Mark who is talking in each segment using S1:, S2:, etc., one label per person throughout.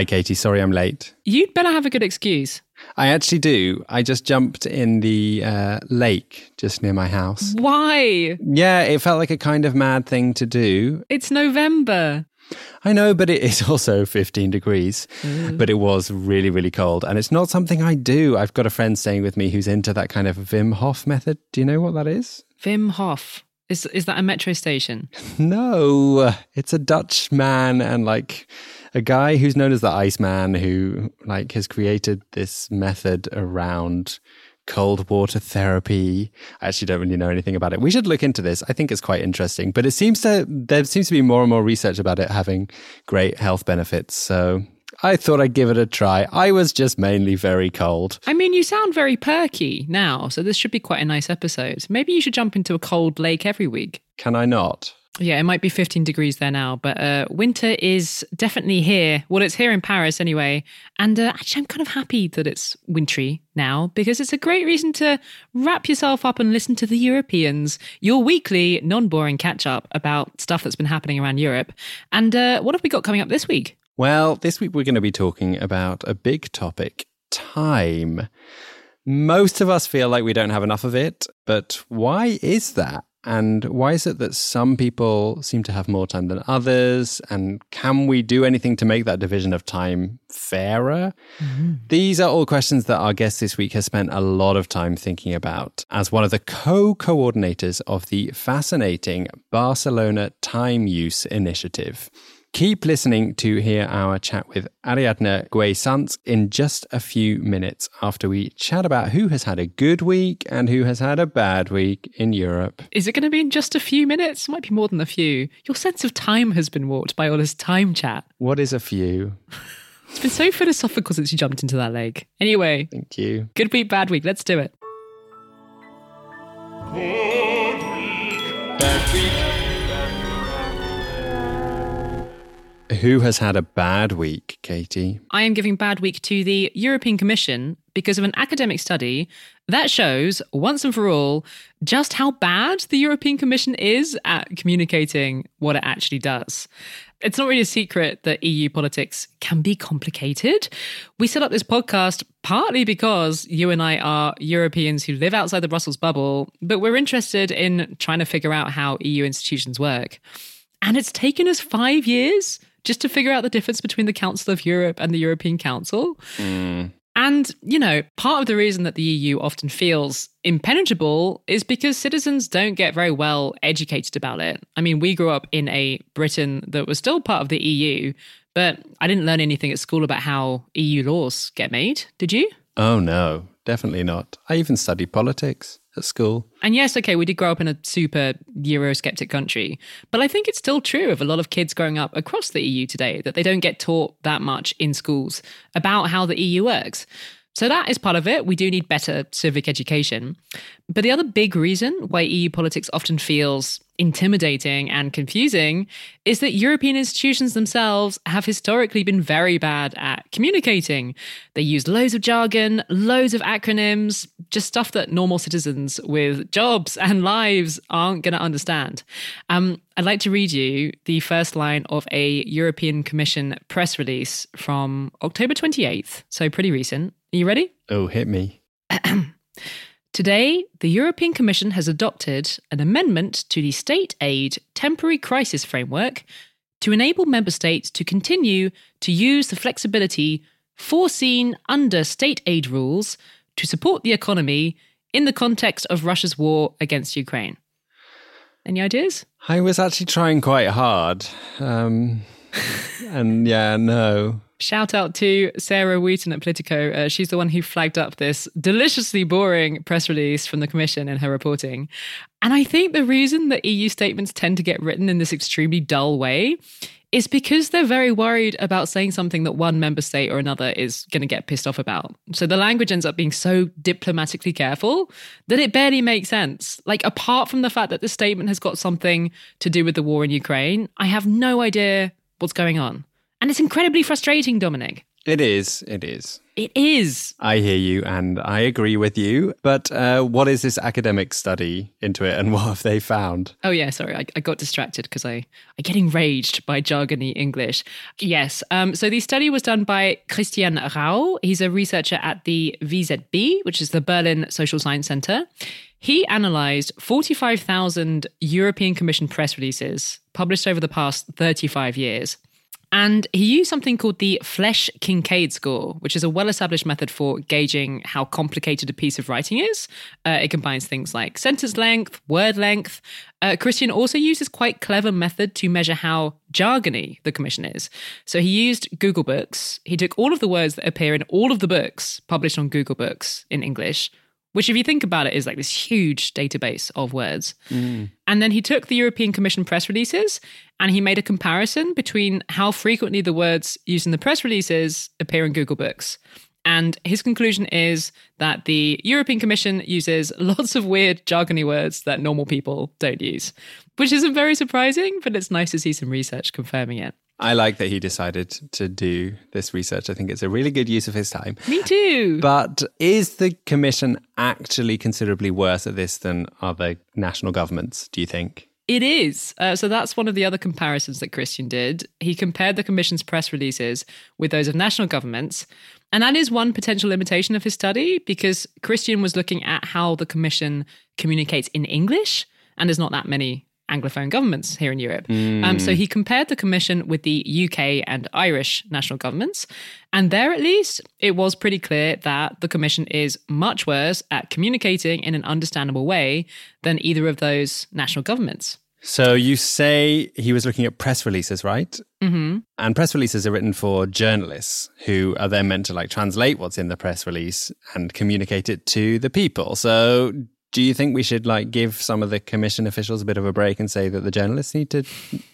S1: Hi, Katy. Sorry I'm late.
S2: You'd better have a good excuse.
S1: I actually do. I just jumped in the uh, lake just near my house.
S2: Why?
S1: Yeah, it felt like a kind of mad thing to do.
S2: It's November.
S1: I know, but it is also 15 degrees. Mm. But it was really, really cold. And it's not something I do. I've got a friend staying with me who's into that kind of Wim Hof method. Do you know what that is?
S2: Wim Hof. Is, is that a metro station?
S1: no, it's a Dutch man and like a guy who's known as the Iceman who like has created this method around cold water therapy. I actually don't really know anything about it. We should look into this. I think it's quite interesting, but it seems to there seems to be more and more research about it having great health benefits. So I thought I'd give it a try. I was just mainly very cold.
S2: I mean, you sound very perky now, so this should be quite a nice episode. Maybe you should jump into a cold lake every week.
S1: Can I not?
S2: Yeah, it might be 15 degrees there now, but uh, winter is definitely here. Well, it's here in Paris anyway. And uh, actually, I'm kind of happy that it's wintry now because it's a great reason to wrap yourself up and listen to the Europeans, your weekly, non boring catch up about stuff that's been happening around Europe. And uh, what have we got coming up this week?
S1: Well, this week we're going to be talking about a big topic time. Most of us feel like we don't have enough of it, but why is that? And why is it that some people seem to have more time than others? And can we do anything to make that division of time fairer? Mm-hmm. These are all questions that our guest this week has spent a lot of time thinking about as one of the co coordinators of the fascinating Barcelona Time Use Initiative. Keep listening to hear our chat with Ariadna Güell in just a few minutes after we chat about who has had a good week and who has had a bad week in Europe.
S2: Is it going to be in just a few minutes? Might be more than a few. Your sense of time has been warped by all this time chat.
S1: What is a few?
S2: it's been so philosophical since you jumped into that lake. Anyway,
S1: thank you.
S2: Good week, bad week. Let's do it.
S1: Good week, Bad week. Who has had a bad week, Katy?
S2: I am giving bad week to the European Commission because of an academic study that shows once and for all just how bad the European Commission is at communicating what it actually does. It's not really a secret that EU politics can be complicated. We set up this podcast partly because you and I are Europeans who live outside the Brussels bubble, but we're interested in trying to figure out how EU institutions work. And it's taken us five years just to figure out the difference between the Council of Europe and the European Council. Mm. And, you know, part of the reason that the EU often feels impenetrable is because citizens don't get very well educated about it. I mean, we grew up in a Britain that was still part of the EU, but I didn't learn anything at school about how EU laws get made. Did you?
S1: Oh, no, definitely not. I even studied politics at school.
S2: And yes, okay, we did grow up in a super Eurosceptic country, but I think it's still true of a lot of kids growing up across the EU today that they don't get taught that much in schools about how the EU works. So that is part of it. We do need better civic education. But the other big reason why EU politics often feels intimidating and confusing is that European institutions themselves have historically been very bad at communicating. They use loads of jargon, loads of acronyms, just stuff that normal citizens with jobs and lives aren't going to understand. Um, I'd like to read you the first line of a European Commission press release from October 28th, so pretty recent. Are you ready?
S1: Oh, hit me.
S2: Today, the European Commission has adopted an amendment to the State Aid Temporary Crisis Framework to enable member states to continue to use the flexibility foreseen under state aid rules to support the economy in the context of Russia's war against Ukraine. Any ideas?
S1: I was actually trying quite hard. Um, and yeah, no.
S2: Shout out to Sarah Wheaton at Politico. Uh, she's the one who flagged up this deliciously boring press release from the Commission in her reporting. And I think the reason that EU statements tend to get written in this extremely dull way is because they're very worried about saying something that one member state or another is going to get pissed off about. So the language ends up being so diplomatically careful that it barely makes sense. Like, apart from the fact that the statement has got something to do with the war in Ukraine, I have no idea what's going on. And it's incredibly frustrating, Dominic.
S1: It is. It is.
S2: It is.
S1: I hear you and I agree with you. But uh, what is this academic study into it and what have they found?
S2: Oh, yeah, sorry. I, I got distracted because I, I get enraged by jargony English. Yes. Um, so the study was done by Christian Rauh. He's a researcher at the WZB, which is the Berlin Social Science Center. He analyzed 45,000 European Commission press releases published over the past 35 years. And he used something called the Flesch Kincaid score, which is a well established method for gauging how complicated a piece of writing is. Uh, it combines things like sentence length, word length. Uh, Christian also uses quite clever method to measure how jargony the commission is. So he used Google Books. He took all of the words that appear in all of the books published on Google Books in English, which, if you think about it, is like this huge database of words. Mm. And then he took the European Commission press releases and he made a comparison between how frequently the words used in the press releases appear in Google Books. And his conclusion is that the European Commission uses lots of weird jargony words that normal people don't use, which isn't very surprising, but it's nice to see some research confirming it.
S1: I like that he decided to do this research. I think it's a really good use of his time.
S2: Me too.
S1: But is the Commission actually considerably worse at this than other national governments, do you think?
S2: It is. Uh, so that's one of the other comparisons that Christian did. He compared the Commission's press releases with those of national governments. And that is one potential limitation of his study because Christian was looking at how the Commission communicates in English, and there's not that many Anglophone governments here in Europe. Mm. Um, so he compared the Commission with the UK and Irish national governments. And there, at least, it was pretty clear that the Commission is much worse at communicating in an understandable way than either of those national governments.
S1: So you say he was looking at press releases, right?
S2: Mm-hmm.
S1: And press releases are written for journalists who are then meant to like translate what's in the press release and communicate it to the people. So do you think we should like give some of the commission officials a bit of a break and say that the journalists need to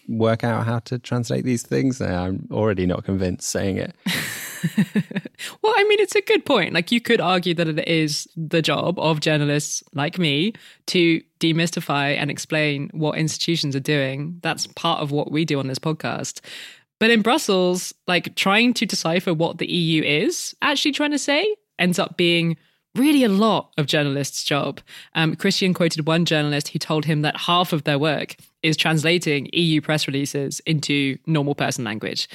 S1: work out how to translate these things? I'm already not convinced saying it.
S2: well, I mean, it's a good point. Like, you could argue that it is the job of journalists like me to demystify and explain what institutions are doing. That's part of what we do on this podcast. But in Brussels, like trying to decipher what the EU is actually trying to say ends up being really a lot of journalists' job. Um, Christian quoted one journalist who told him that half of their work is translating EU press releases into normal person language.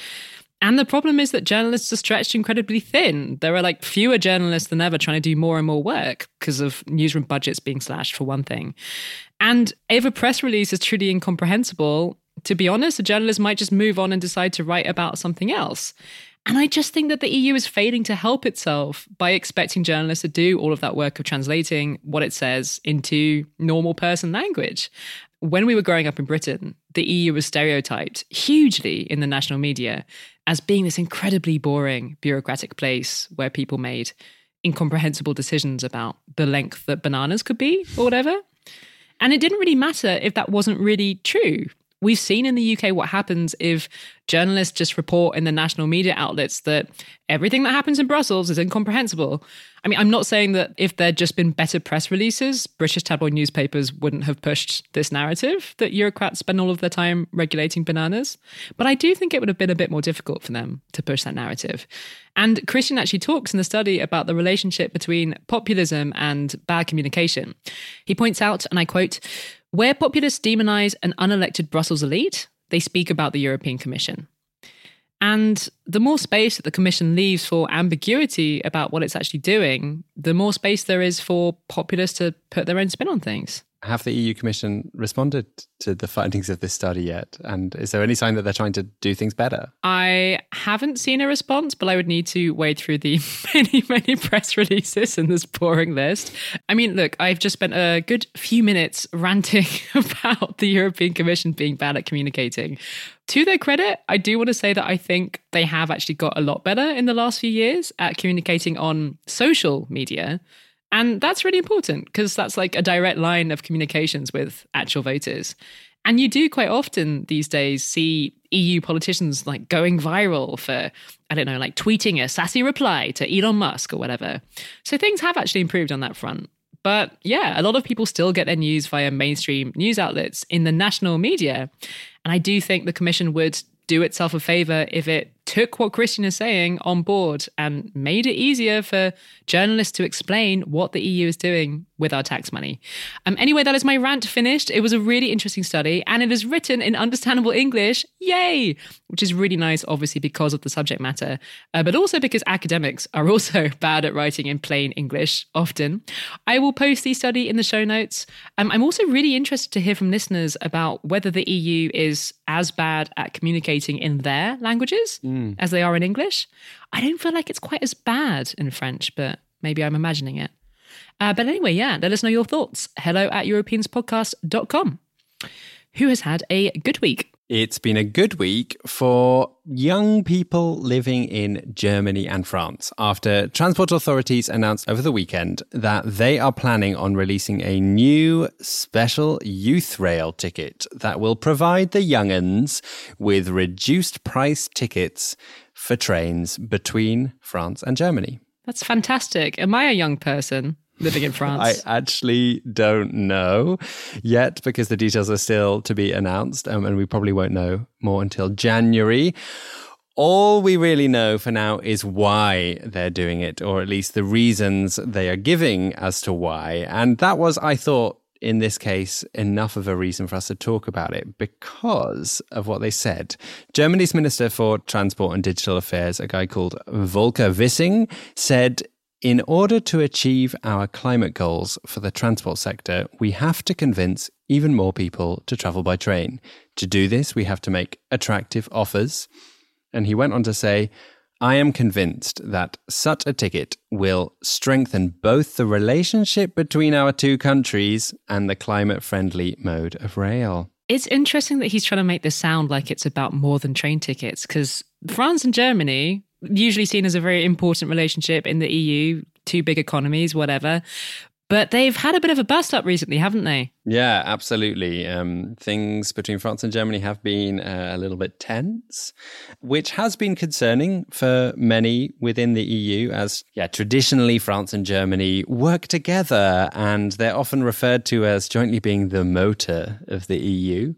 S2: And the problem is that journalists are stretched incredibly thin. There are like fewer journalists than ever trying to do more and more work because of newsroom budgets being slashed, for one thing. And if a press release is truly incomprehensible, to be honest, a journalist might just move on and decide to write about something else. And I just think that the EU is failing to help itself by expecting journalists to do all of that work of translating what it says into normal person language. When we were growing up in Britain, the EU was stereotyped hugely in the national media as being this incredibly boring bureaucratic place where people made incomprehensible decisions about the length that bananas could be or whatever. And it didn't really matter if that wasn't really true we've seen in the UK what happens if journalists just report in the national media outlets that everything that happens in Brussels is incomprehensible. I mean, I'm not saying that if there'd just been better press releases, British tabloid newspapers wouldn't have pushed this narrative that bureaucrats spend all of their time regulating bananas. But I do think it would have been a bit more difficult for them to push that narrative. And Christian actually talks in the study about the relationship between populism and bad communication. He points out, and I quote, where populists demonize an unelected Brussels elite, they speak about the European Commission. And the more space that the Commission leaves for ambiguity about what it's actually doing, the more space there is for populists to put their own spin on things.
S1: Have the EU Commission responded to the findings of this study yet? And is there any sign that they're trying to do things better?
S2: I haven't seen a response, but I would need to wade through the many, many press releases in this boring list. I mean, look, I've just spent a good few minutes ranting about the European Commission being bad at communicating. To their credit, I do want to say that I think they have actually got a lot better in the last few years at communicating on social media. And that's really important because that's like a direct line of communications with actual voters. And you do quite often these days see EU politicians like going viral for, I don't know, like tweeting a sassy reply to Elon Musk or whatever. So things have actually improved on that front. But yeah, a lot of people still get their news via mainstream news outlets in the national media. And I do think the Commission would do itself a favor if it took what Christian is saying on board and made it easier for journalists to explain what the EU is doing with our tax money. Um, anyway, that is my rant finished. It was a really interesting study and it is written in understandable English. Yay! Which is really nice, obviously, because of the subject matter, uh, but also because academics are also bad at writing in plain English often. I will post the study in the show notes. Um, I'm also really interested to hear from listeners about whether the EU is as bad at communicating in their languages mm. As they are in English. I don't feel like it's quite as bad in French, but maybe I'm imagining it. Uh, but anyway, yeah, let us know your thoughts. Hello at EuropeansPodcast.com. Who has had a good week?
S1: It's been a good week for young people living in Germany and France after transport authorities announced over the weekend that they are planning on releasing a new special youth rail ticket that will provide the younguns with reduced price tickets for trains between France and Germany.
S2: That's fantastic. Am I a young person? Living in France?
S1: I actually don't know yet because the details are still to be announced, um, and we probably won't know more until January. All we really know for now is why they're doing it, or at least the reasons they are giving as to why. And that was, I thought, in this case, enough of a reason for us to talk about it because of what they said. Germany's Minister for Transport and Digital Affairs, a guy called Volker Wissing, said in order to achieve our climate goals for the transport sector, we have to convince even more people to travel by train. To do this, we have to make attractive offers. And he went on to say, I am convinced that such a ticket will strengthen both the relationship between our two countries and the climate friendly mode of rail.
S2: It's interesting that he's trying to make this sound like it's about more than train tickets because France and Germany, usually seen as a very important relationship in the EU, two big economies, whatever. But they've had a bit of a bust up recently, haven't they?
S1: Yeah, absolutely. Um, things between France and Germany have been uh, a little bit tense, which has been concerning for many within the EU, as yeah, traditionally France and Germany work together, and they're often referred to as jointly being the motor of the EU.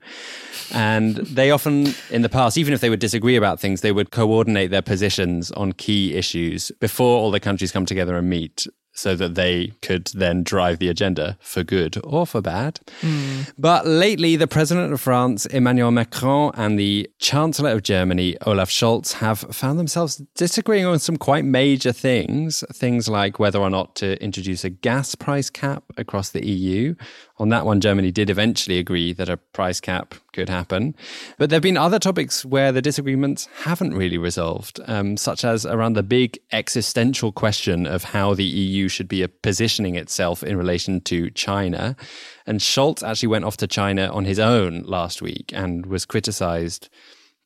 S1: And they often, in the past, even if they would disagree about things, they would coordinate their positions on key issues before all the countries come together and meet so that they could then drive the agenda for good or for bad. Mm. But lately, the president of France, Emmanuel Macron, and the chancellor of Germany, Olaf Scholz, have found themselves disagreeing on some quite major things. Things like whether or not to introduce a gas price cap across the EU on that one, Germany did eventually agree that a price cap could happen. But there have been other topics where the disagreements haven't really resolved, um, such as around the big existential question of how the EU should be positioning itself in relation to China. And Scholz actually went off to China on his own last week and was criticized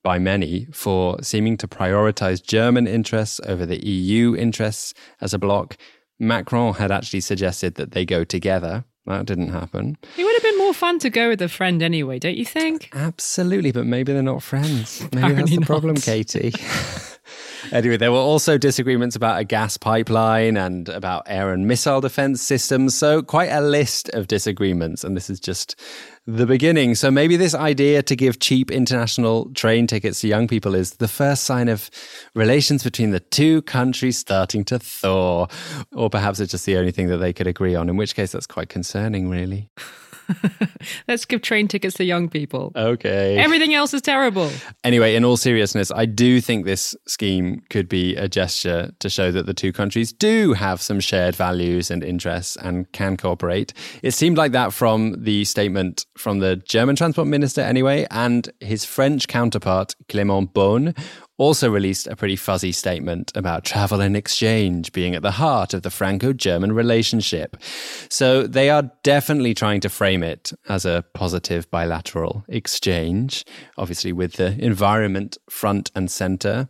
S1: by many for seeming to prioritize German interests over the EU interests as a bloc. Macron had actually suggested that they go together. That didn't happen.
S2: It would have been more fun to go with a friend anyway, don't you think?
S1: Absolutely, but maybe they're not friends. Maybe that's the not. problem, Katy. anyway, there were also disagreements about a gas pipeline and about air and missile defense systems. So, quite a list of disagreements. And this is just the beginning. So maybe this idea to give cheap international train tickets to young people is the first sign of relations between the two countries starting to thaw. Or perhaps it's just the only thing that they could agree on, in which case that's quite concerning, really.
S2: Let's give train tickets to young people.
S1: Okay.
S2: Everything else is terrible.
S1: Anyway, in all seriousness, I do think this scheme could be a gesture to show that the two countries do have some shared values and interests and can cooperate. It seemed like that from the statement from the German transport minister, anyway, and his French counterpart, Clément Beaune, also released a pretty fuzzy statement about travel and exchange being at the heart of the Franco German relationship. So they are definitely trying to frame it as a positive bilateral exchange, obviously with the environment front and center.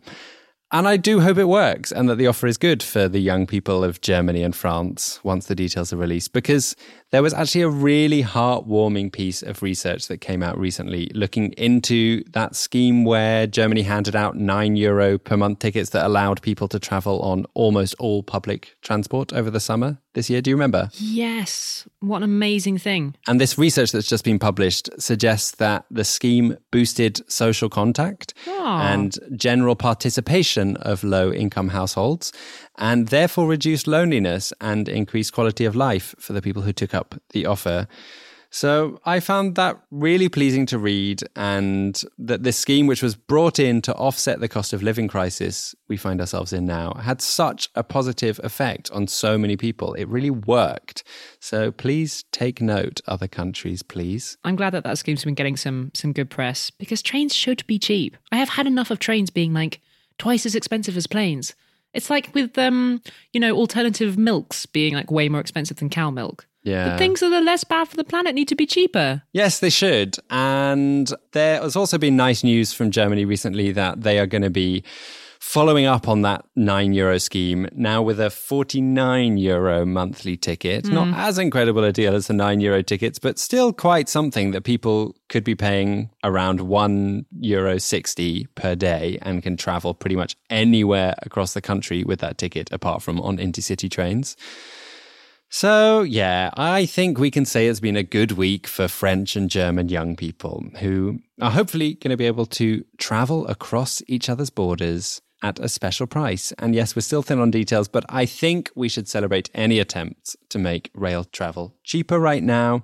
S1: And I do hope it works and that the offer is good for the young people of Germany and France once the details are released. Because there was actually a really heartwarming piece of research that came out recently looking into that scheme where Germany handed out nine euro per month tickets that allowed people to travel on almost all public transport over the summer this year. Do you remember?
S2: Yes. What an amazing thing.
S1: And this research that's just been published suggests that the scheme boosted social contact ah. and general participation of low income households and therefore reduced loneliness and increased quality of life for the people who took up the offer. So I found that really pleasing to read, and that this scheme, which was brought in to offset the cost of living crisis we find ourselves in now, had such a positive effect on so many people. It really worked. So please take note, other countries, please.
S2: I'm glad that that scheme's been getting some some good press because trains should be cheap. I have had enough of trains being like twice as expensive as planes. It's like with um, you know, alternative milks being like way more expensive than cow milk.
S1: Yeah.
S2: The things that are less bad for the planet need to be cheaper.
S1: Yes, they should. And there has also been nice news from Germany recently that they are going to be following up on that 9 euro scheme now with a 49 euro monthly ticket. Mm. Not as incredible a deal as the 9 euro tickets, but still quite something that people could be paying around 1 euro 60 per day and can travel pretty much anywhere across the country with that ticket apart from on intercity trains. So, yeah, I think we can say it's been a good week for French and German young people who are hopefully going to be able to travel across each other's borders at a special price. And yes, we're still thin on details, but I think we should celebrate any attempts to make rail travel cheaper right now.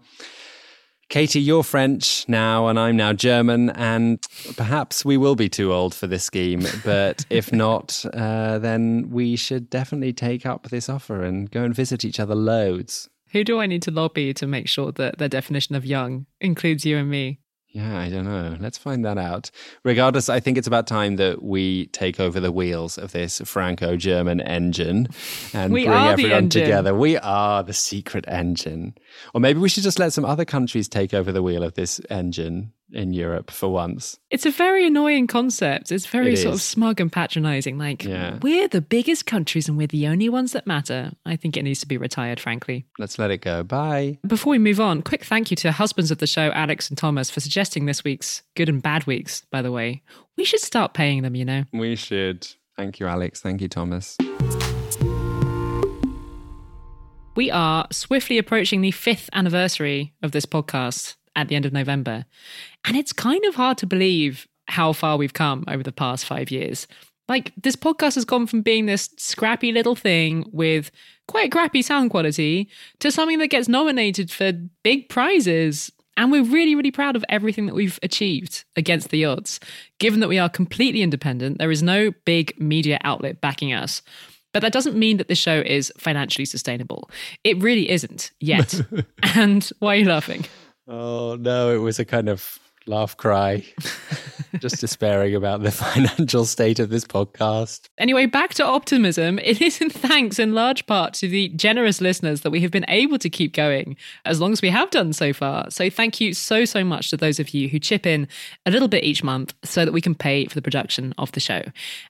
S1: Katy, you're French now, and I'm now German, and perhaps we will be too old for this scheme. But if not, uh, then we should definitely take up this offer and go and visit each other loads.
S2: Who do I need to lobby to make sure that their definition of young includes you and me?
S1: Yeah, I don't know. Let's find that out. Regardless, I think it's about time that we take over the wheels of this Franco German engine and
S2: we
S1: bring everyone
S2: engine.
S1: together. We are the secret engine. Or maybe we should just let some other countries take over the wheel of this engine in Europe for once.
S2: It's a very annoying concept. It's very it sort of smug and patronizing. Like, yeah. we're the biggest countries and we're the only ones that matter. I think it needs to be retired, frankly.
S1: Let's let it go. Bye.
S2: Before we move on, quick thank you to husbands of the show, Alex and Thomas, for suggesting this week's good and bad weeks, by the way. We should start paying them, you know?
S1: We should. Thank you, Alex. Thank you, Thomas.
S2: We are swiftly approaching the fifth anniversary of this podcast at the end of November. And it's kind of hard to believe how far we've come over the past five years. Like, this podcast has gone from being this scrappy little thing with quite crappy sound quality to something that gets nominated for big prizes. And we're really, really proud of everything that we've achieved against the odds. Given that we are completely independent, there is no big media outlet backing us. But that doesn't mean that the show is financially sustainable. It really isn't yet. and why are you laughing?
S1: Oh no, it was a kind of laugh cry. Just despairing about the financial state of this podcast.
S2: Anyway, back to optimism. It is in thanks in large part to the generous listeners that we have been able to keep going as long as we have done so far. So thank you so, so much to those of you who chip in a little bit each month so that we can pay for the production of the show.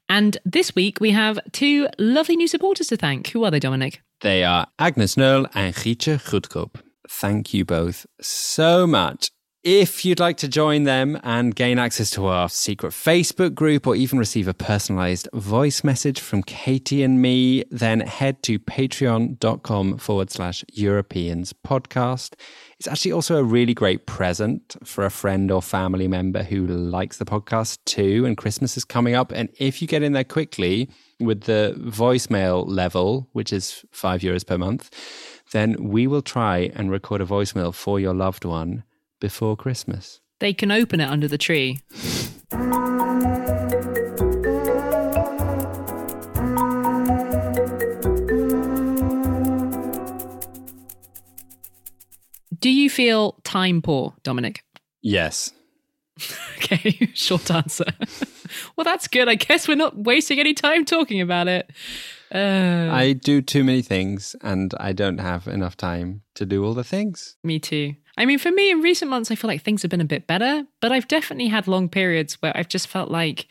S2: And this week we have two lovely new supporters to thank. Who are they, Dominic?
S1: They are Agnes Noel and Gietje Goedkoop. Thank you both so much. If you'd like to join them and gain access to our secret Facebook group or even receive a personalized voice message from Katy and me, then head to patreon.com forward slash Europeans podcast. It's actually also a really great present for a friend or family member who likes the podcast too. And Christmas is coming up. And if you get in there quickly with the voicemail level, which is five euros per month, then we will try and record a voicemail for your loved one before Christmas.
S2: They can open it under the tree. Do you feel time poor, Dominic?
S1: Yes.
S2: okay, short answer. well, that's good. I guess we're not wasting any time talking about it.
S1: Uh, I do too many things and I don't have enough time to do all the things.
S2: Me too. I mean, for me, in recent months, I feel like things have been a bit better, but I've definitely had long periods where I've just felt like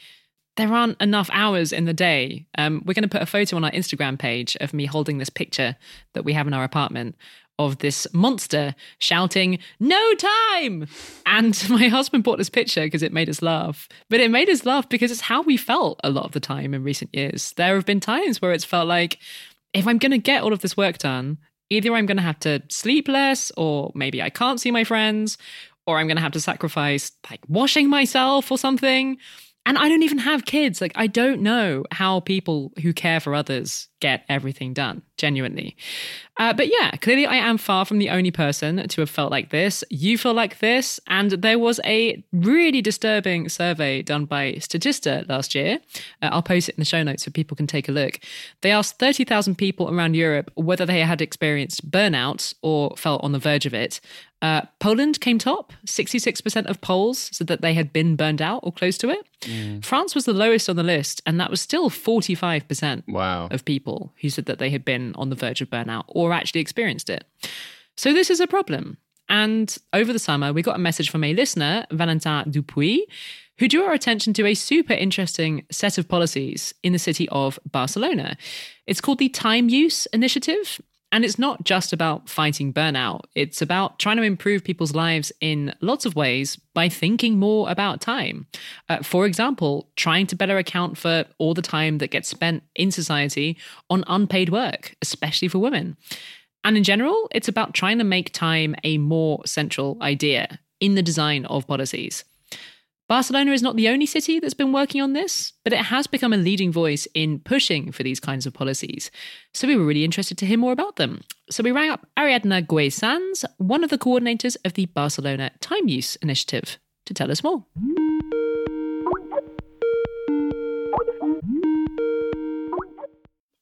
S2: there aren't enough hours in the day. Um, we're going to put a photo on our Instagram page of me holding this picture that we have in our apartment of this monster shouting, No time! And my husband bought this picture because it made us laugh. But it made us laugh because it's how we felt a lot of the time in recent years. There have been times where it's felt like, if I'm going to get all of this work done, either I'm going to have to sleep less, or maybe I can't see my friends, or I'm going to have to sacrifice like washing myself or something. And I don't even have kids. Like, I don't know how people who care for others get everything done, genuinely. Uh, but yeah, clearly I am far from the only person to have felt like this. You feel like this. And there was a really disturbing survey done by Statista last year. Uh, I'll post it in the show notes so people can take a look. They asked 30,000 people around Europe whether they had experienced burnout or felt on the verge of it. Uh, Poland came top. 66% of Poles said that they had been burned out or close to it. Mm. France was the lowest on the list, and that was still 45%
S1: wow.
S2: of people who said that they had been on the verge of burnout or actually experienced it. So this is a problem. And over the summer, we got a message from a listener, Valentin Dupuis, who drew our attention to a super interesting set of policies in the city of Barcelona. It's called the Time Use Initiative, and it's not just about fighting burnout, it's about trying to improve people's lives in lots of ways by thinking more about time. Uh, for example, trying to better account for all the time that gets spent in society on unpaid work, especially for women. And in general, it's about trying to make time a more central idea in the design of policies. Barcelona is not the only city that's been working on this, but it has become a leading voice in pushing for these kinds of policies. So we were really interested to hear more about them. So we rang up Ariadna Güell Sans, one of the coordinators of the Barcelona Time Use Initiative, to tell us more.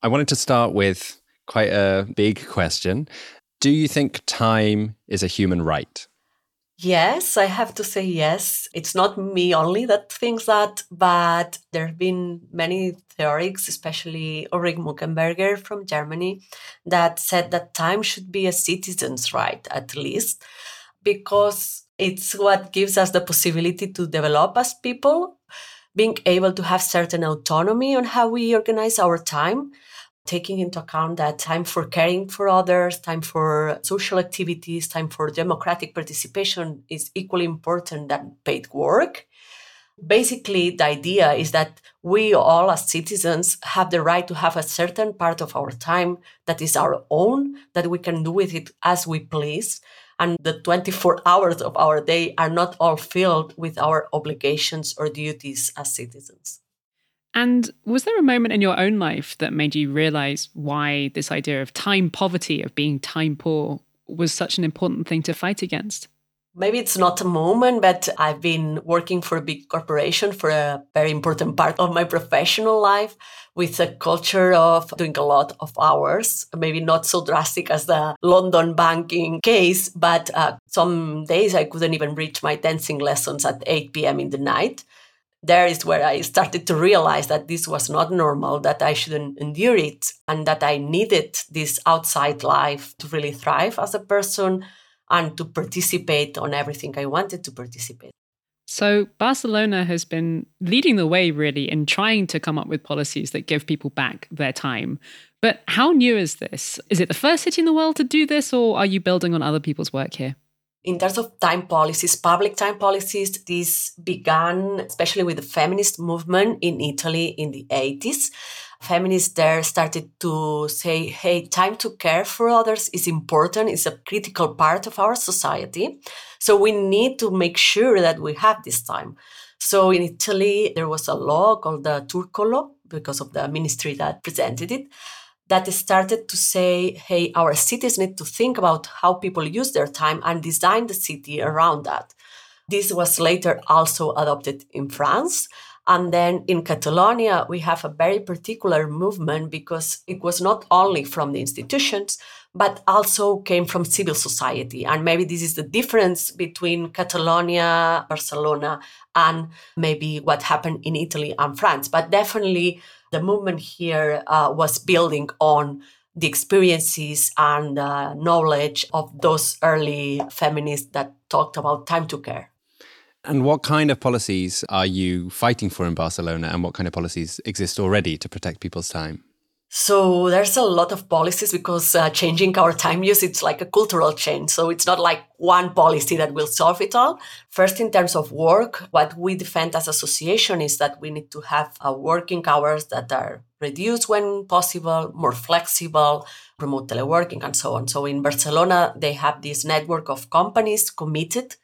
S1: I wanted to start with quite a big question. Do you think time is a human right?
S3: Yes, I have to say yes. It's not me only that thinks that, but there have been many theorics, especially Ulrich Mückenberger from Germany, that said that time should be a citizen's right, at least, because it's what gives us the possibility to develop as people, being able to have certain autonomy on how we organize our time taking into account that time for caring for others, time for social activities, time for democratic participation is equally important than paid work. Basically, the idea is that we all, as citizens, have the right to have a certain part of our time that is our own, that we can do with it as we please. And the 24 hours of our day are not all filled with our obligations or duties as citizens.
S2: And was there a moment in your own life that made you realize why this idea of time poverty, of being time poor, was such an important thing to fight against?
S3: Maybe it's not a moment, but I've been working for a big corporation for a very important part of my professional life with a culture of doing a lot of hours. Maybe not so drastic as the London banking case, but uh, some days I couldn't even reach my dancing lessons at 8 p.m. in the night there is where I started to realize that this was not normal, that I shouldn't endure it, and that I needed this outside life to really thrive as a person and to participate on everything I wanted to participate.
S2: So, Barcelona has been leading the way really in trying to come up with policies that give people back their time. But how new is this? Is it the first city in the world to do this, or are you building on other people's work here?
S3: In terms of time policies, public time policies, this began especially with the feminist movement in Italy in the 80s. Feminists there started to say, hey, time to care for others is important, it's a critical part of our society. So we need to make sure that we have this time. So in Italy, there was a law called the Turco law because of the ministry that presented it that started to say, hey, our cities need to think about how people use their time and design the city around that. This was later also adopted in France. And then in Catalonia, we have a very particular movement because it was not only from the institutions, but also came from civil society. And maybe this is the difference between Catalonia, Barcelona, and maybe what happened in Italy and France. But definitely, the movement here uh, was building on the experiences and uh, knowledge of those early feminists that talked about time to care.
S1: And what kind of policies are you fighting for in Barcelona, and what kind of policies exist already to protect people's time?
S3: So there's a lot of policies because uh, changing our time use it's like a cultural change. So it's not like one policy that will solve it all. First, in terms of work, what we defend as association is that we need to have uh, working hours that are reduced when possible, more flexible, remote teleworking, and so on. So in Barcelona, they have this network of companies committed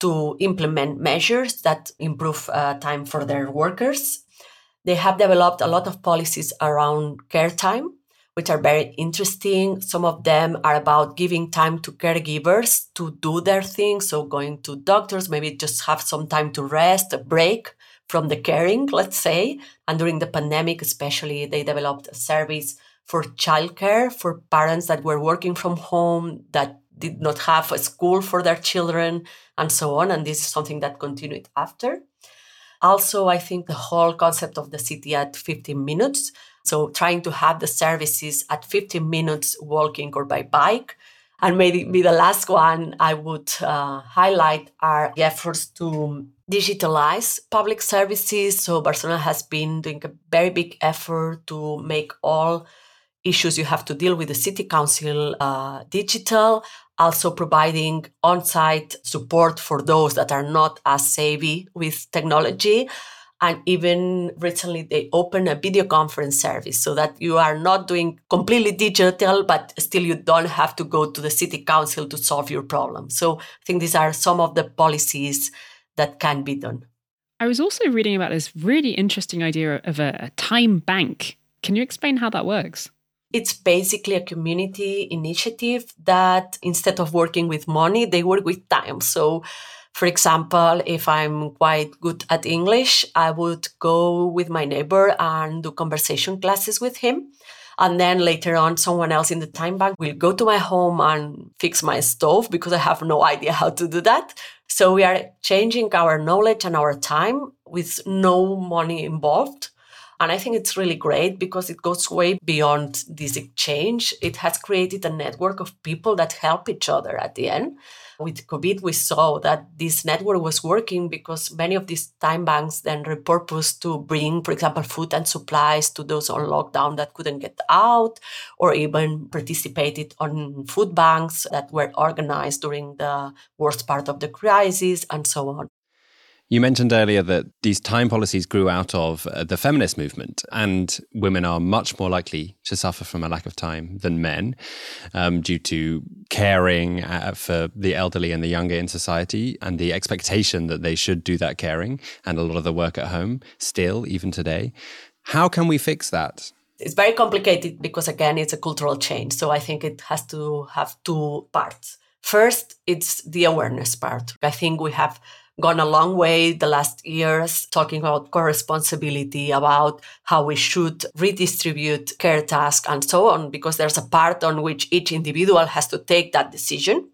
S3: to implement measures that improve uh, time for their workers they have developed a lot of policies around care time, which are very interesting. Some of them are about giving time to caregivers to do their thing. So, going to doctors, maybe just have some time to rest, a break from the caring, let's say. And during the pandemic, especially, they developed a service for childcare for parents that were working from home, that did not have a school for their children, and so on. And this is something that continued after. Also, I think the whole concept of the city at 15 minutes. So, trying to have the services at 15 minutes walking or by bike. And maybe the last one I would uh, highlight are the efforts to digitalize public services. So, Barcelona has been doing a very big effort to make all issues you have to deal with the city council uh, digital also providing on-site support for those that are not as savvy with technology. And even recently they opened a video conference service so that you are not doing completely digital but still you don't have to go to the city council to solve your problem. So i think these are some of the policies that can be done.
S2: I was also reading about this really interesting idea of a, a time bank. Can you explain how that works
S3: it's basically a community initiative that instead of working with money, they work with time. So, for example, if I'm quite good at English, I would go with my neighbor and do conversation classes with him. And then later on, someone else in the time bank will go to my home and fix my stove because I have no idea how to do that. So we are changing our knowledge and our time with no money involved. And I think it's really great because it goes way beyond this exchange. It has created a network of people that help each other at the end. With COVID, we saw that this network was working because many of these time banks then repurposed to bring, for example, food and supplies to those on lockdown that couldn't get out, or even participated on food banks that were organized during the worst part of the crisis, and so on.
S1: You mentioned earlier that these time policies grew out of uh, the feminist movement, and women are much more likely to suffer from a lack of time than men um, due to caring uh, for the elderly and the younger in society and the expectation that they should do that caring and a lot of the work at home still, even today. How can we fix that?
S3: It's very complicated because, again, it's a cultural change. So I think it has to have two parts. First, it's the awareness part. I think we have gone a long way the last years talking about co-responsibility about how we should redistribute care tasks and so on because there's a part on which each individual has to take that decision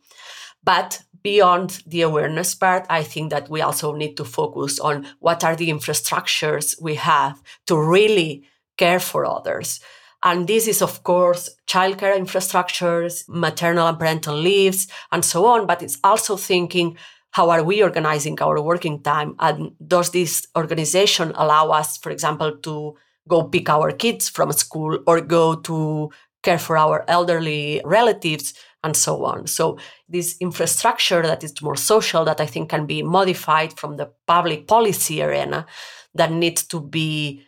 S3: but beyond the awareness part i think that we also need to focus on what are the infrastructures we have to really care for others and this is, of course, childcare infrastructures, maternal and parental leaves, and so on. But it's also thinking how are we organizing our working time and does this organization allow us for example to go pick our kids from school or go to care for our elderly relatives and so on? So this infrastructure that is more social that i think can be modified from the public policy arena that needs to be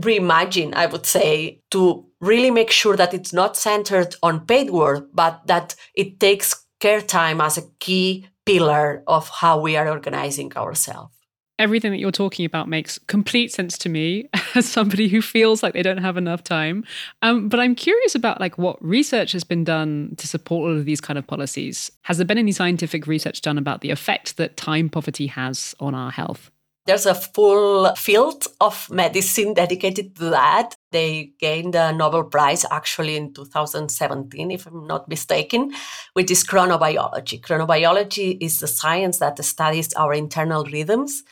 S3: reimagined i would say to really make sure that it's not centered on paid work but that it takes care time as a key pillar of how we are organizing ourselves.
S2: Everything that you're talking about makes complete sense to me as somebody who feels like they don't have enough time. Um, but I'm curious about like what research has been done to support all of these kind of policies. Has there been any scientific research done about the effect that time poverty has on our health?
S3: There's a full field of medicine dedicated to that. They gained a Nobel Prize actually in 2017, if I'm not mistaken, which is chronobiology. Chronobiology is the science that studies our internal rhythms.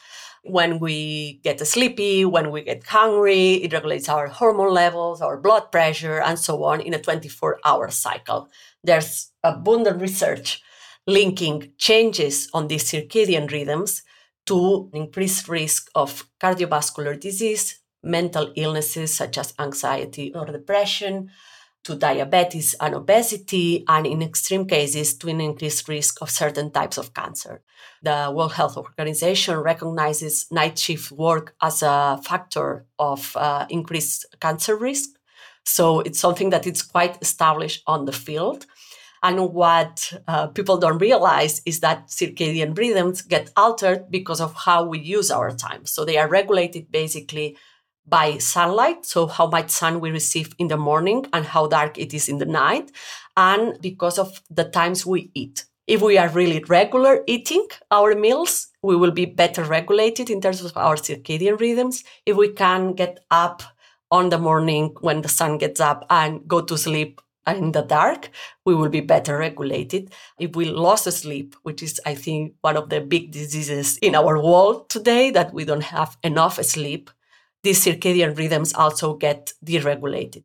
S3: When we get sleepy, when we get hungry, it regulates our hormone levels, our blood pressure, and so on in a 24 hour cycle. There's abundant research linking changes on these circadian rhythms to increased risk of cardiovascular disease, mental illnesses such as anxiety or depression, to diabetes and obesity, and in extreme cases, to an increased risk of certain types of cancer. The World Health Organization recognizes night shift work as a factor of uh, increased cancer risk. So it's something that is quite established on the field. And what uh, people don't realize is that circadian rhythms get altered because of how we use our time. So they are regulated basically by sunlight, so how much sun we receive in the morning and how dark it is in the night, and because of the times we eat. If we are really regular eating our meals, we will be better regulated in terms of our circadian rhythms. If we can get up on the morning when the sun gets up and go to sleep in the dark, we will be better regulated. If we lost sleep, which is, I think, one of the big diseases in our world today, that we don't have enough sleep, these circadian rhythms also get deregulated.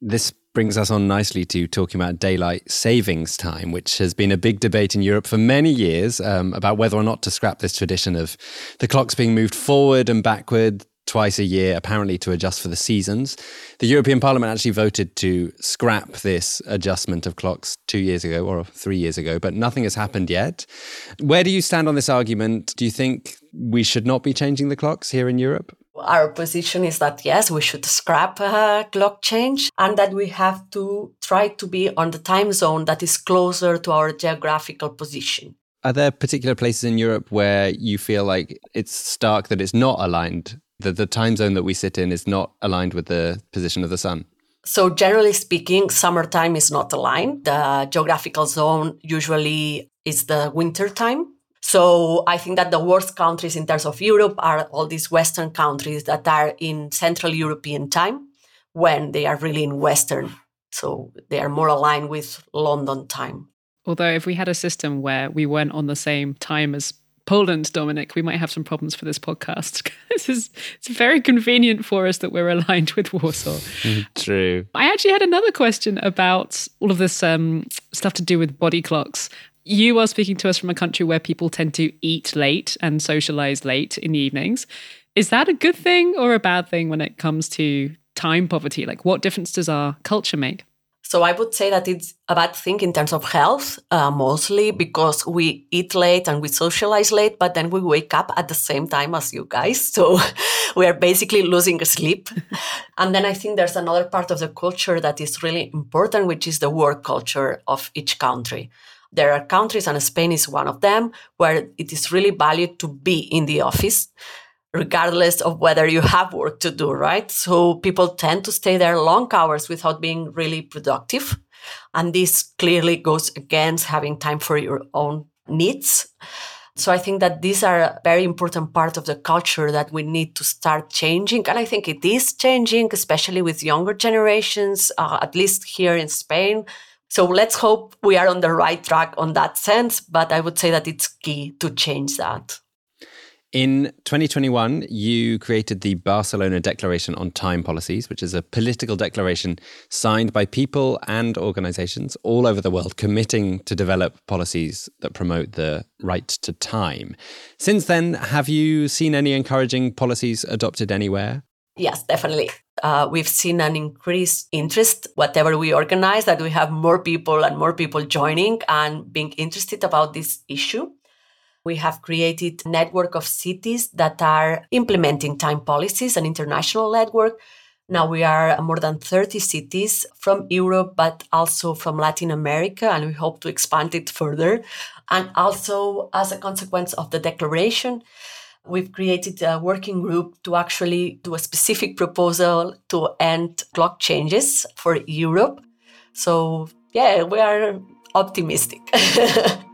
S1: This brings us on nicely to talking about daylight savings time, which has been a big debate in Europe for many years um, about whether or not to scrap this tradition of the clocks being moved forward and backward twice a year, apparently to adjust for the seasons. The European Parliament actually voted to scrap this adjustment of clocks two years ago or three years ago, but nothing has happened yet. Where do you stand on this argument? Do you think we should not be changing the clocks here in Europe?
S3: Our position is that yes, we should scrap uh, clock change and that we have to try to be on the time zone that is closer to our geographical position.
S1: Are there particular places in Europe where you feel like it's stark that it's not aligned, that the time zone that we sit in is not aligned with the position of the sun?
S3: So, generally speaking, summertime is not aligned. The geographical zone usually is the winter time so I think that the worst countries in terms of Europe are all these Western countries that are in Central European time when they are really in Western. So they are more aligned with London time.
S2: Although if we had a system where we weren't on the same time as Poland, Dominic, we might have some problems for this podcast. this is it's very convenient for us that we're aligned with Warsaw.
S1: True.
S2: I actually had another question about all of this um, stuff to do with body clocks you are speaking to us from a country where people tend to eat late and socialize late in the evenings. Is that a good thing or a bad thing when it comes to time poverty? Like, what difference does our culture make?
S3: So I would say that it's a bad thing in terms of health, uh, mostly because we eat late and we socialize late, but then we wake up at the same time as you guys. So we are basically losing sleep. and then I think there's another part of the culture that is really important, which is the work culture of each country. There are countries, and Spain is one of them, where it is really valued to be in the office, regardless of whether you have work to do, right? So people tend to stay there long hours without being really productive. And this clearly goes against having time for your own needs. So I think that these are a very important part of the culture that we need to start changing. And I think it is changing, especially with younger generations, uh, at least here in Spain. So let's hope we are on the right track on that sense. But I would say that it's key to change that.
S1: In 2021, you created the Barcelona Declaration on Time Policies, which is a political declaration signed by people and organizations all over the world committing to develop policies that promote the right to time. Since then, have you seen any encouraging policies adopted anywhere?
S3: Yes, definitely. Uh, we've seen an increased interest, whatever we organize, that we have more people and more people joining and being interested about this issue. We have created a network of cities that are implementing time policies, an international network. Now we are more than 30 cities from Europe, but also from Latin America, and we hope to expand it further. And also, as a consequence of the declaration, we've created a working group to actually do a specific proposal to end clock changes for Europe. So, yeah, we are optimistic.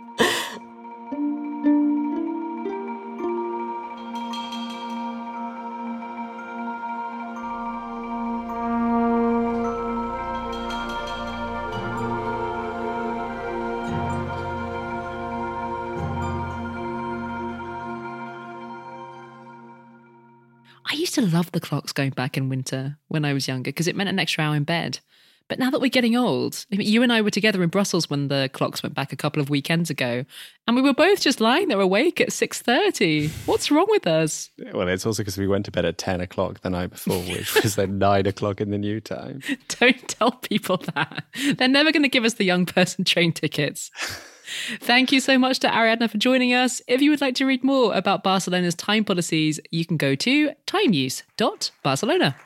S2: going back in winter when I was younger because it meant an extra hour in bed. But now that we're getting old, I mean, you and I were together in Brussels when the clocks went back a couple of weekends ago, and we were both just lying there awake at six thirty. What's wrong with us?
S1: Well, it's also because we went to bed at ten o'clock the night before, which was then nine o'clock in the new time.
S2: Don't tell people that. They're never going to give us the young person train tickets. Thank you so much to Ariadna for joining us. If you would like to read more about Barcelona's time policies, you can go to timeuse.barcelona.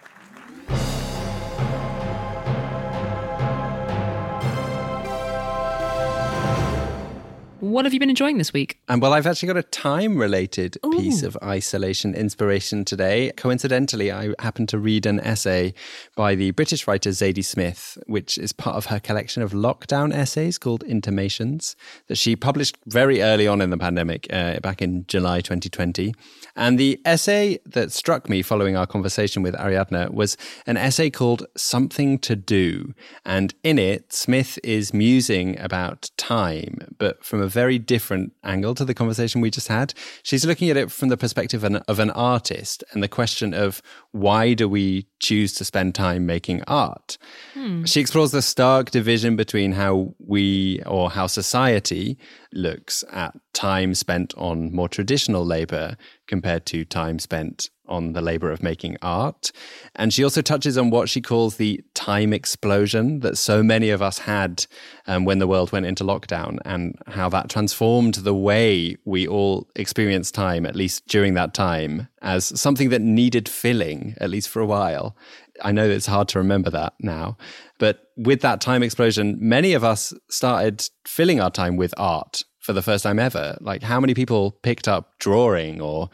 S2: What have you been enjoying this week?
S1: And well, I've actually got a time related piece of isolation inspiration today. Coincidentally, I happened to read an essay by the British writer Zadie Smith, which is part of her collection of lockdown essays called Intimations, that she published very early on in the pandemic, uh, back in July 2020. And the essay that struck me following our conversation with Ariadna was an essay called Something to Do. And in it, Smith is musing about time, but from a very different angle to the conversation we just had. She's looking at it from the perspective of an, of an artist and the question of why do we choose to spend time making art? Hmm. She explores the stark division between how we or how society looks at time spent on more traditional labor compared to time spent on the labor of making art. And she also touches on what she calls the time explosion that so many of us had um, when the world went into lockdown and how that transformed the way we all experienced time, at least during that time, as something that needed filling, at least for a while. I know it's hard to remember that now. But with that time explosion, many of us started filling our time with art for the first time ever. Like, how many people picked up drawing or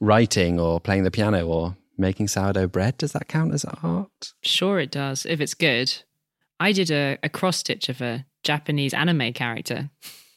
S1: writing or playing the piano or making sourdough bread? Does that count as art?
S2: Sure, it does, if it's good. I did a, a cross stitch of a Japanese anime character.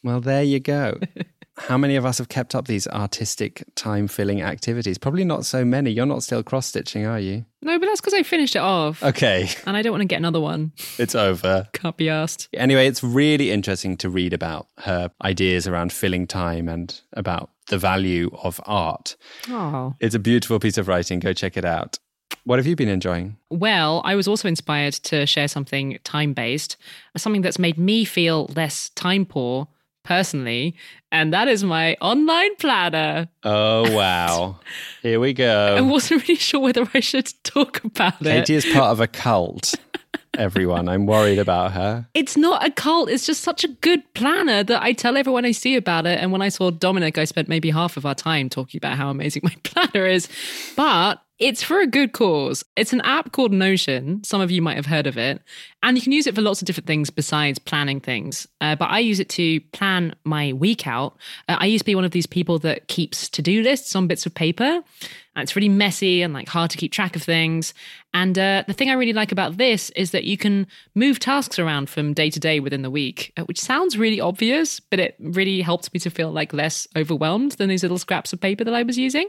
S1: Well, there you go. How many of us have kept up these artistic time filling activities? Probably not so many. You're not still cross stitching, are you?
S2: No, but that's because I finished it off.
S1: Okay.
S2: And I don't want to get another one.
S1: It's over.
S2: Can't be asked.
S1: Anyway, it's really interesting to read about her ideas around filling time and about the value of art.
S2: Oh.
S1: It's a beautiful piece of writing. Go check it out. What have you been enjoying?
S2: Well, I was also inspired to share something time based, something that's made me feel less time poor personally, and that is my online planner.
S1: Oh, wow. Here we go.
S2: I wasn't really sure whether I should talk about
S1: Katy
S2: it.
S1: Katy is part of a cult. Everyone, I'm worried about her.
S2: It's not a cult. It's just such a good planner that I tell everyone I see about it. And when I saw Dominic, I spent maybe half of our time talking about how amazing my planner is. But it's for a good cause. It's an app called Notion. Some of you might have heard of it. And you can use it for lots of different things besides planning things. Uh, but I use it to plan my week out. Uh, I used to be one of these people that keeps to do lists on bits of paper. And it's really messy and like hard to keep track of things. And uh, the thing I really like about this is that you can move tasks around from day to day within the week, uh, which sounds really obvious, but it really helps me to feel like less overwhelmed than these little scraps of paper that I was using.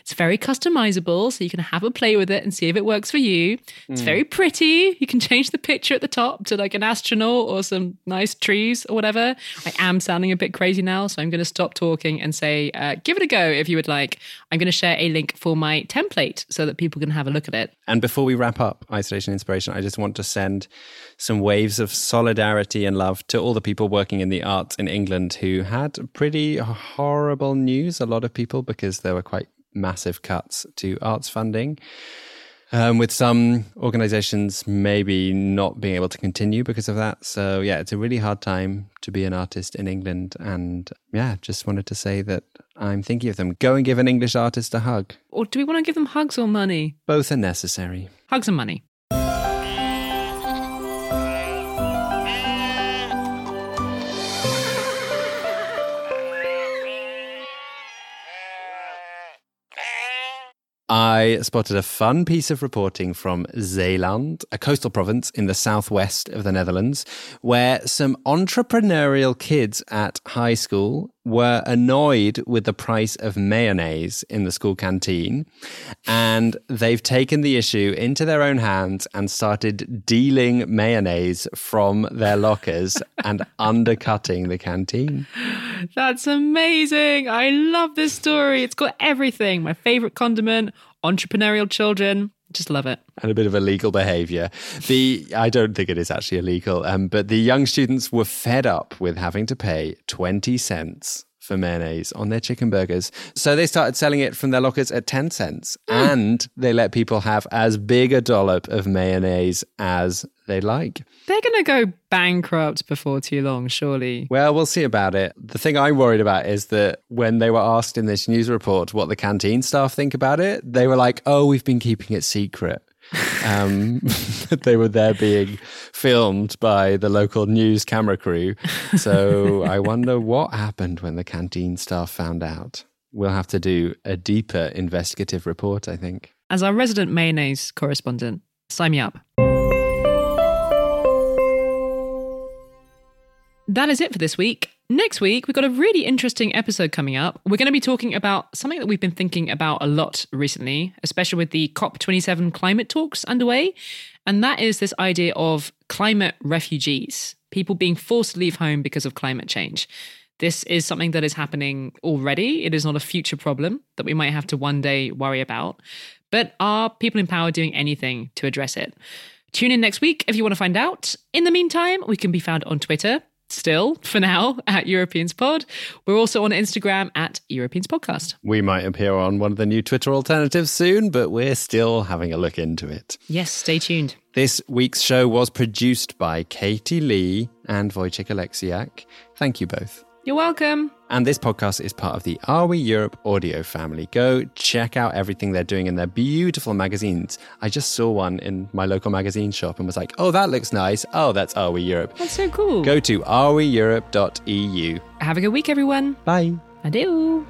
S2: It's very customizable, so you can have a play with it and see if it works for you. It's mm. very pretty. You can change the picture at the top to like an astronaut or some nice trees or whatever. I am sounding a bit crazy now, so I'm going to stop talking and say, uh, give it a go if you would like. I'm going to share a link for my template so that people can have a look at it.
S1: And before we wrap up Isolation Inspiration, I just want to send some waves of solidarity and love to all the people working in the arts in England who had pretty horrible news. A lot of people, because there were quite massive cuts to arts funding. Um, with some organizations maybe not being able to continue because of that. So, yeah, it's a really hard time to be an artist in England. And yeah, just wanted to say that I'm thinking of them. Go and give an English artist a hug.
S2: Or do we want to give them hugs or money?
S1: Both are necessary.
S2: Hugs and money.
S1: I spotted a fun piece of reporting from Zeeland, a coastal province in the southwest of the Netherlands, where some entrepreneurial kids at high school were annoyed with the price of mayonnaise in the school canteen. And they've taken the issue into their own hands and started dealing mayonnaise from their lockers and undercutting the canteen.
S2: That's amazing. I love this story. It's got everything my favorite condiment, entrepreneurial children, Just love it.
S1: And a bit of illegal behavior. The I don't think it is actually illegal, um, but the young students were fed up with having to pay 20 cents for mayonnaise on their chicken burgers. So they started selling it from their lockers at 10 cents. Mm. And they let people have as big a dollop of mayonnaise as they like.
S2: They're going to go bankrupt before too long, surely.
S1: Well, we'll see about it. The thing I'm worried about is that when they were asked in this news report what the canteen staff think about it, they were like, oh, we've been keeping it secret um, they were there being filmed by the local news camera crew. So I wonder what happened when the canteen staff found out. We'll have to do a deeper investigative report, I think.
S2: As our resident mayonnaise correspondent, sign me up. That is it for this week. Next week, we've got a really interesting episode coming up. We're going to be talking about something that we've been thinking about a lot recently, especially with the COP27 climate talks underway. And that is this idea of climate refugees, people being forced to leave home because of climate change. This is something that is happening already. It is not a future problem that we might have to one day worry about. But are people in power doing anything to address it? Tune in next week if you want to find out. In the meantime, we can be found on Twitter still for now at Europeans Pod. We're also on Instagram at Europeans Podcast.
S1: We might appear on one of the new Twitter alternatives soon, but we're still having a look into it.
S2: Yes, stay tuned.
S1: This week's show was produced by Katy Lee and Wojciech Oleksiak. Thank you both.
S2: You're welcome.
S1: And this podcast is part of the Are We Europe audio family. Go check out everything they're doing in their beautiful magazines. I just saw one in my local magazine shop and was like, oh, that looks nice. Oh, that's Are We Europe.
S2: That's so cool.
S1: Go to areweeurope.eu.
S2: Have a good week, everyone.
S1: Bye.
S2: Adieu.